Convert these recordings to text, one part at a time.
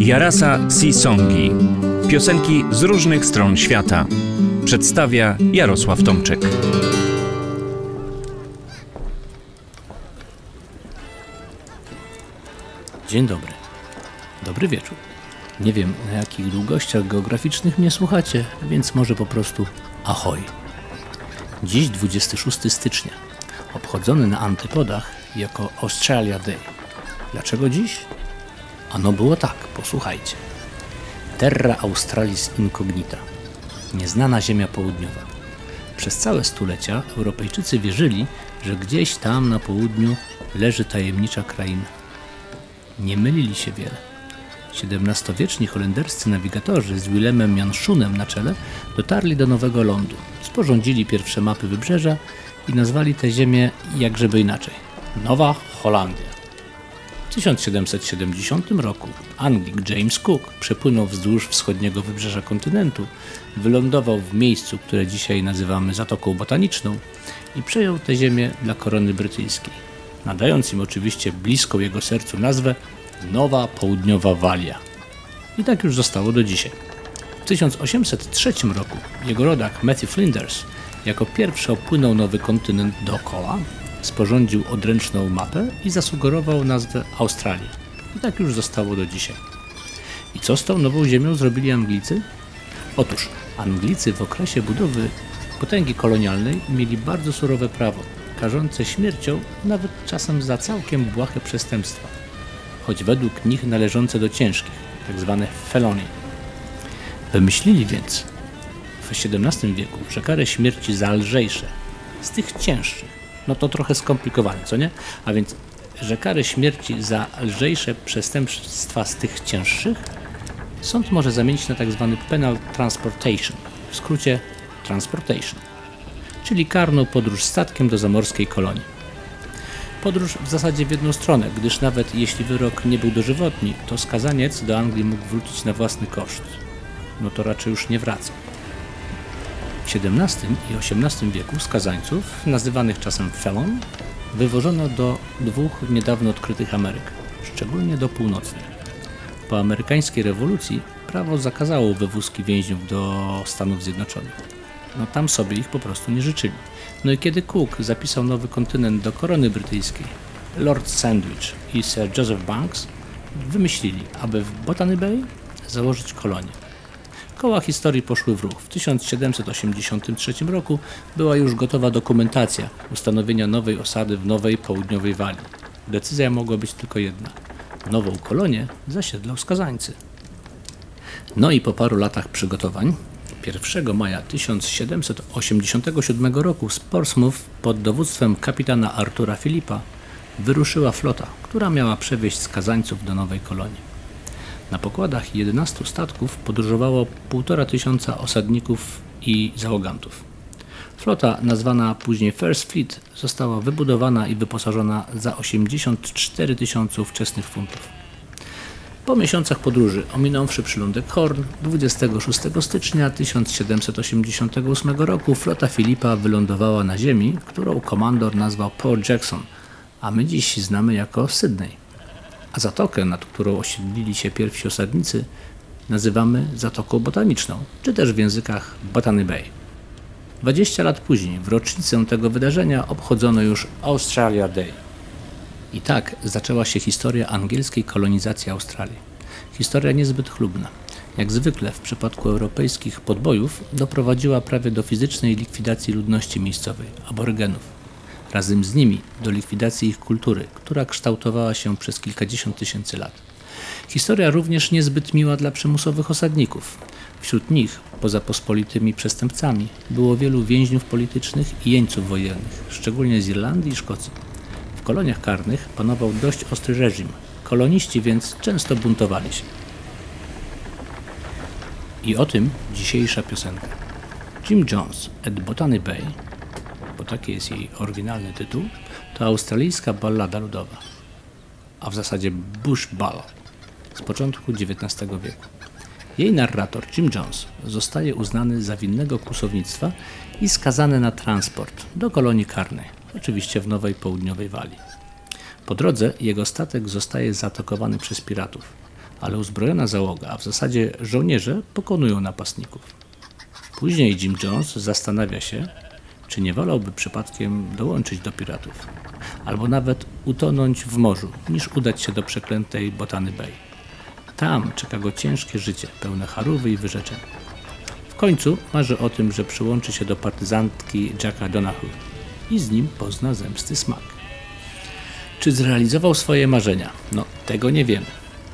Jarasa Sisongi. Piosenki z różnych stron świata. Przedstawia Jarosław Tomczyk. Dzień dobry. Dobry wieczór. Nie wiem, na jakich długościach geograficznych mnie słuchacie, więc może po prostu ahoj. Dziś 26 stycznia, obchodzony na antypodach jako Australia Day. Dlaczego dziś? Ano było tak, posłuchajcie. Terra Australis Incognita. Nieznana Ziemia Południowa. Przez całe stulecia Europejczycy wierzyli, że gdzieś tam na południu leży tajemnicza kraina. Nie mylili się wiele. XVII-wieczni holenderscy nawigatorzy z Willemem Janszonem na czele dotarli do Nowego Lądu, sporządzili pierwsze mapy wybrzeża i nazwali tę ziemię jakżeby inaczej Nowa Holandia. W 1770 roku Anglik James Cook przepłynął wzdłuż wschodniego wybrzeża kontynentu, wylądował w miejscu, które dzisiaj nazywamy Zatoką Botaniczną i przejął tę ziemię dla korony brytyjskiej, nadając im oczywiście bliską jego sercu nazwę Nowa Południowa Walia. I tak już zostało do dzisiaj. W 1803 roku jego rodak Matthew Flinders jako pierwszy opłynął nowy kontynent dookoła, sporządził odręczną mapę i zasugerował nazwę Australia. I tak już zostało do dzisiaj. I co z tą nową ziemią zrobili Anglicy? Otóż Anglicy w okresie budowy potęgi kolonialnej mieli bardzo surowe prawo, karzące śmiercią nawet czasem za całkiem błahe przestępstwa, choć według nich należące do ciężkich, tzw. Tak felony. Wymyślili więc w XVII wieku, że karę śmierci za lżejsze z tych cięższych no to trochę skomplikowane, co nie? A więc, że kary śmierci za lżejsze przestępstwa z tych cięższych sąd może zamienić na tak zwany penal transportation, w skrócie transportation, czyli karną podróż statkiem do zamorskiej kolonii. Podróż w zasadzie w jedną stronę, gdyż nawet jeśli wyrok nie był dożywotni, to skazaniec do Anglii mógł wrócić na własny koszt. No to raczej już nie wraca. W XVII i XVIII wieku skazańców, nazywanych czasem felon, wywożono do dwóch niedawno odkrytych Ameryk, szczególnie do północnej. Po amerykańskiej rewolucji prawo zakazało wywózki więźniów do Stanów Zjednoczonych. No tam sobie ich po prostu nie życzyli. No i kiedy Cook zapisał nowy kontynent do korony brytyjskiej, Lord Sandwich i Sir Joseph Banks wymyślili, aby w Botany Bay założyć kolonię. Koła historii poszły w ruch. W 1783 roku była już gotowa dokumentacja ustanowienia nowej osady w Nowej Południowej Walii. Decyzja mogła być tylko jedna. Nową kolonię zasiedlą skazańcy. No i po paru latach przygotowań 1 maja 1787 roku z Portsmouth pod dowództwem kapitana Artura Filipa wyruszyła flota, która miała przewieźć skazańców do nowej kolonii. Na pokładach 11 statków podróżowało 1,5 tysiąca osadników i załogantów. Flota, nazwana później First Fleet, została wybudowana i wyposażona za 84 tysiące ówczesnych funtów. Po miesiącach podróży, ominąwszy przylądek Horn, 26 stycznia 1788 roku flota Filipa wylądowała na ziemi, którą komandor nazwał Port Jackson, a my dziś znamy jako Sydney a zatokę, nad którą osiedlili się pierwsi osadnicy, nazywamy Zatoką Botaniczną, czy też w językach Botany Bay. 20 lat później, w rocznicę tego wydarzenia, obchodzono już Australia Day. I tak zaczęła się historia angielskiej kolonizacji Australii. Historia niezbyt chlubna. Jak zwykle w przypadku europejskich podbojów doprowadziła prawie do fizycznej likwidacji ludności miejscowej, aborygenów razem z nimi do likwidacji ich kultury, która kształtowała się przez kilkadziesiąt tysięcy lat. Historia również niezbyt miła dla przymusowych osadników. Wśród nich, poza pospolitymi przestępcami, było wielu więźniów politycznych i jeńców wojennych, szczególnie z Irlandii i Szkocji. W koloniach karnych panował dość ostry reżim, koloniści więc często buntowali się. I o tym dzisiejsza piosenka. Jim Jones at Botany Bay bo taki jest jej oryginalny tytuł, to australijska ballada ludowa, a w zasadzie bush ball z początku XIX wieku. Jej narrator Jim Jones zostaje uznany za winnego kłusownictwa i skazany na transport do kolonii karnej, oczywiście w Nowej Południowej Walii. Po drodze jego statek zostaje zaatakowany przez piratów, ale uzbrojona załoga, a w zasadzie żołnierze pokonują napastników. Później Jim Jones zastanawia się, czy nie wolałby przypadkiem dołączyć do piratów, albo nawet utonąć w morzu, niż udać się do przeklętej Botany Bay. Tam czeka go ciężkie życie, pełne charówy i wyrzeczeń. W końcu marzy o tym, że przyłączy się do partyzantki Jacka Donahue i z nim pozna zemsty smak. Czy zrealizował swoje marzenia? No, tego nie wiemy.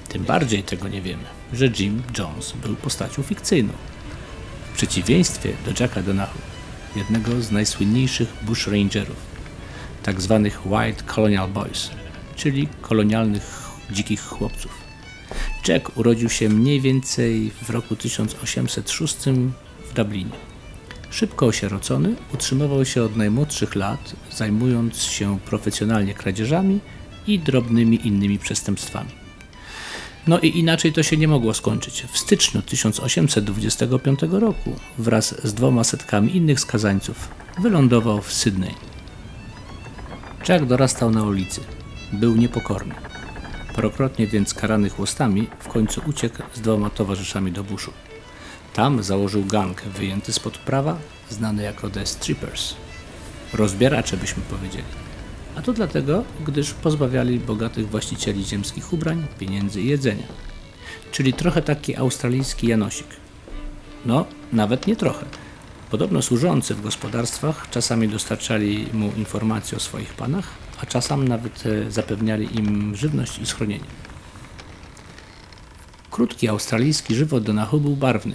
Tym bardziej tego nie wiemy, że Jim Jones był postacią fikcyjną. W przeciwieństwie do Jacka Donahue, jednego z najsłynniejszych bushrangerów, tak zwanych White Colonial Boys, czyli kolonialnych dzikich chłopców. Jack urodził się mniej więcej w roku 1806 w Dublinie. Szybko osierocony, utrzymywał się od najmłodszych lat, zajmując się profesjonalnie kradzieżami i drobnymi innymi przestępstwami. No i inaczej to się nie mogło skończyć. W styczniu 1825 roku wraz z dwoma setkami innych skazańców wylądował w Sydney. Jack dorastał na ulicy. Był niepokorny. Parokrotnie więc karany chłostami, w końcu uciekł z dwoma towarzyszami do buszu. Tam założył gang wyjęty spod prawa, znany jako The Strippers. Rozbieracze byśmy powiedzieli. A to dlatego, gdyż pozbawiali bogatych właścicieli ziemskich ubrań, pieniędzy i jedzenia. Czyli trochę taki australijski Janosik. No, nawet nie trochę. Podobno służący w gospodarstwach czasami dostarczali mu informacje o swoich panach, a czasem nawet e, zapewniali im żywność i schronienie. Krótki australijski żywot Donahu był barwny.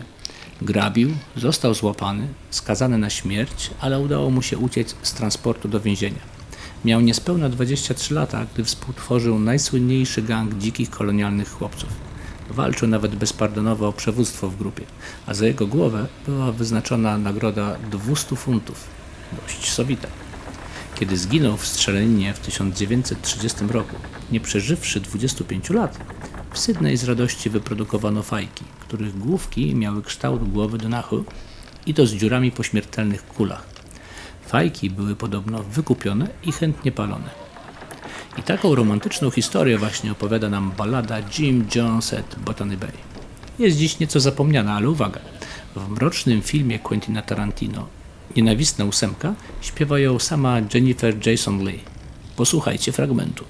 Grabił, został złapany, skazany na śmierć, ale udało mu się uciec z transportu do więzienia. Miał niespełna 23 lata, gdy współtworzył najsłynniejszy gang dzikich kolonialnych chłopców. Walczył nawet bezpardonowo o przewództwo w grupie, a za jego głowę była wyznaczona nagroda 200 funtów. Dość sowita. Kiedy zginął w strzelaninie w 1930 roku, nie przeżywszy 25 lat, w Sydney z radości wyprodukowano fajki, których główki miały kształt głowy Donahu i to z dziurami po śmiertelnych kulach. Fajki były podobno wykupione i chętnie palone. I taką romantyczną historię właśnie opowiada nam balada Jim Jones at Botany Bay. Jest dziś nieco zapomniana, ale uwaga, w mrocznym filmie Quentina Tarantino Nienawistna ósemka śpiewa ją sama Jennifer Jason Lee. Posłuchajcie fragmentu.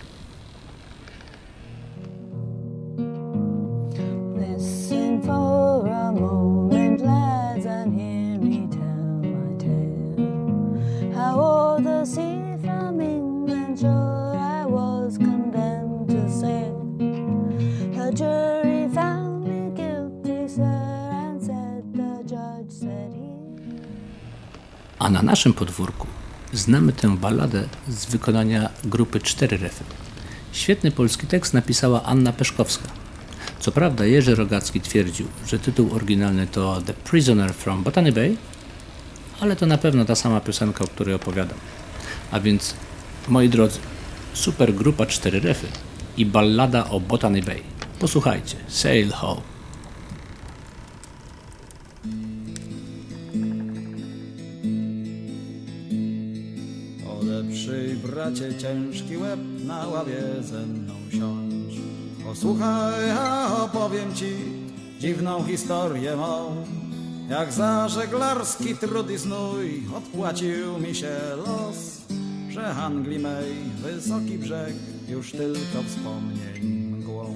A na naszym podwórku znamy tę balladę z wykonania grupy Cztery Refy. Świetny polski tekst napisała Anna Peszkowska. Co prawda Jerzy Rogacki twierdził, że tytuł oryginalny to The Prisoner from Botany Bay, ale to na pewno ta sama piosenka, o której opowiadam. A więc, moi drodzy, super grupa Cztery Refy i ballada o Botany Bay. Posłuchajcie, Sail Ho. Bracie, ciężki łeb na ławie ze mną siądź. Posłuchaj, a opowiem ci dziwną historię mą. Jak za żeglarski trud i znój odpłacił mi się los, że Anglii mej wysoki brzeg już tylko wspomnień mgłą.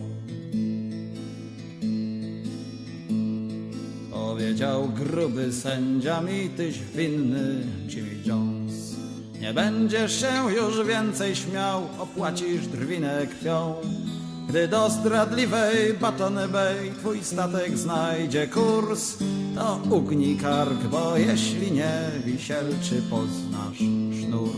Powiedział gruby sędzia mi, tyś winny, Jimmy Jones. Nie będziesz się już więcej śmiał, opłacisz drwinę krwią. Gdy do zdradliwej Batony Bay twój statek znajdzie kurs, to ugnij kark, bo jeśli nie, wisielczy poznasz sznur.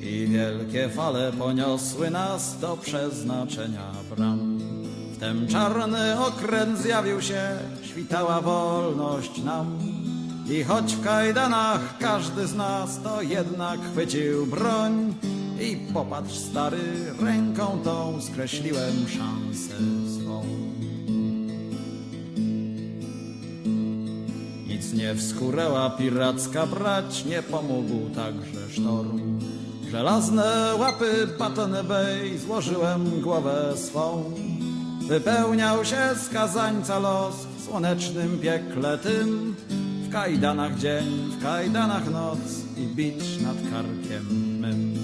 I wielkie fale poniosły nas do przeznaczenia bram. Wtem czarny okręt zjawił się, świtała wolność nam. I choć w kajdanach każdy z nas, to jednak chwycił broń. I popatrz stary, ręką tą skreśliłem szansę swą. Nic nie wskórała piracka brać, nie pomógł także sztorm. żelazne łapy batony bej, złożyłem głowę swą. Wypełniał się skazańca los w słonecznym piekle tym, kajdanach dzień, w kajdanach noc i bicz nad karkiem mym.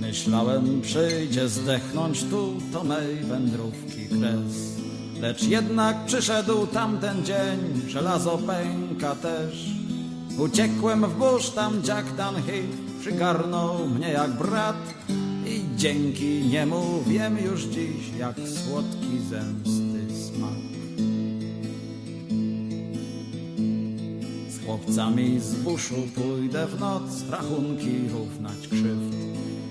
Myślałem, przyjdzie zdechnąć tu, to mej wędrówki kres. Lecz jednak przyszedł tamten dzień, żelazo pęka też. Uciekłem w burz, tam Jack Dunhit przygarnął mnie jak brat. I dzięki niemu wiem już dziś, jak słodki zemsty smak. Chłopcami z buszu pójdę w noc, rachunki równać krzywd.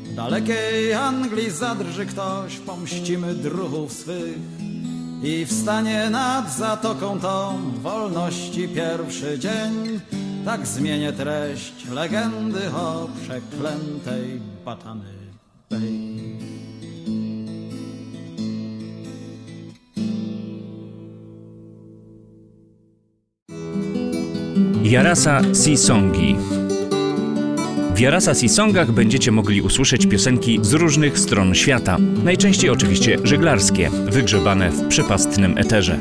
W dalekiej Anglii zadrży ktoś, pomścimy druhów swych i wstanie nad zatoką tą wolności pierwszy dzień. Tak zmienię treść legendy o przeklętej Batany Bay. Jarasa Sisongi. W Jarasa Sisongach będziecie mogli usłyszeć piosenki z różnych stron świata. Najczęściej oczywiście żeglarskie, wygrzebane w przepastnym eterze.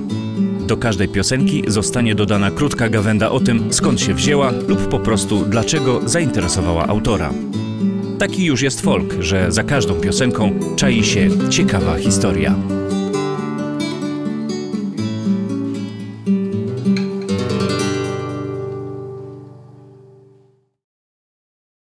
Do każdej piosenki zostanie dodana krótka gawenda o tym, skąd się wzięła lub po prostu dlaczego zainteresowała autora. Taki już jest folk, że za każdą piosenką czai się ciekawa historia.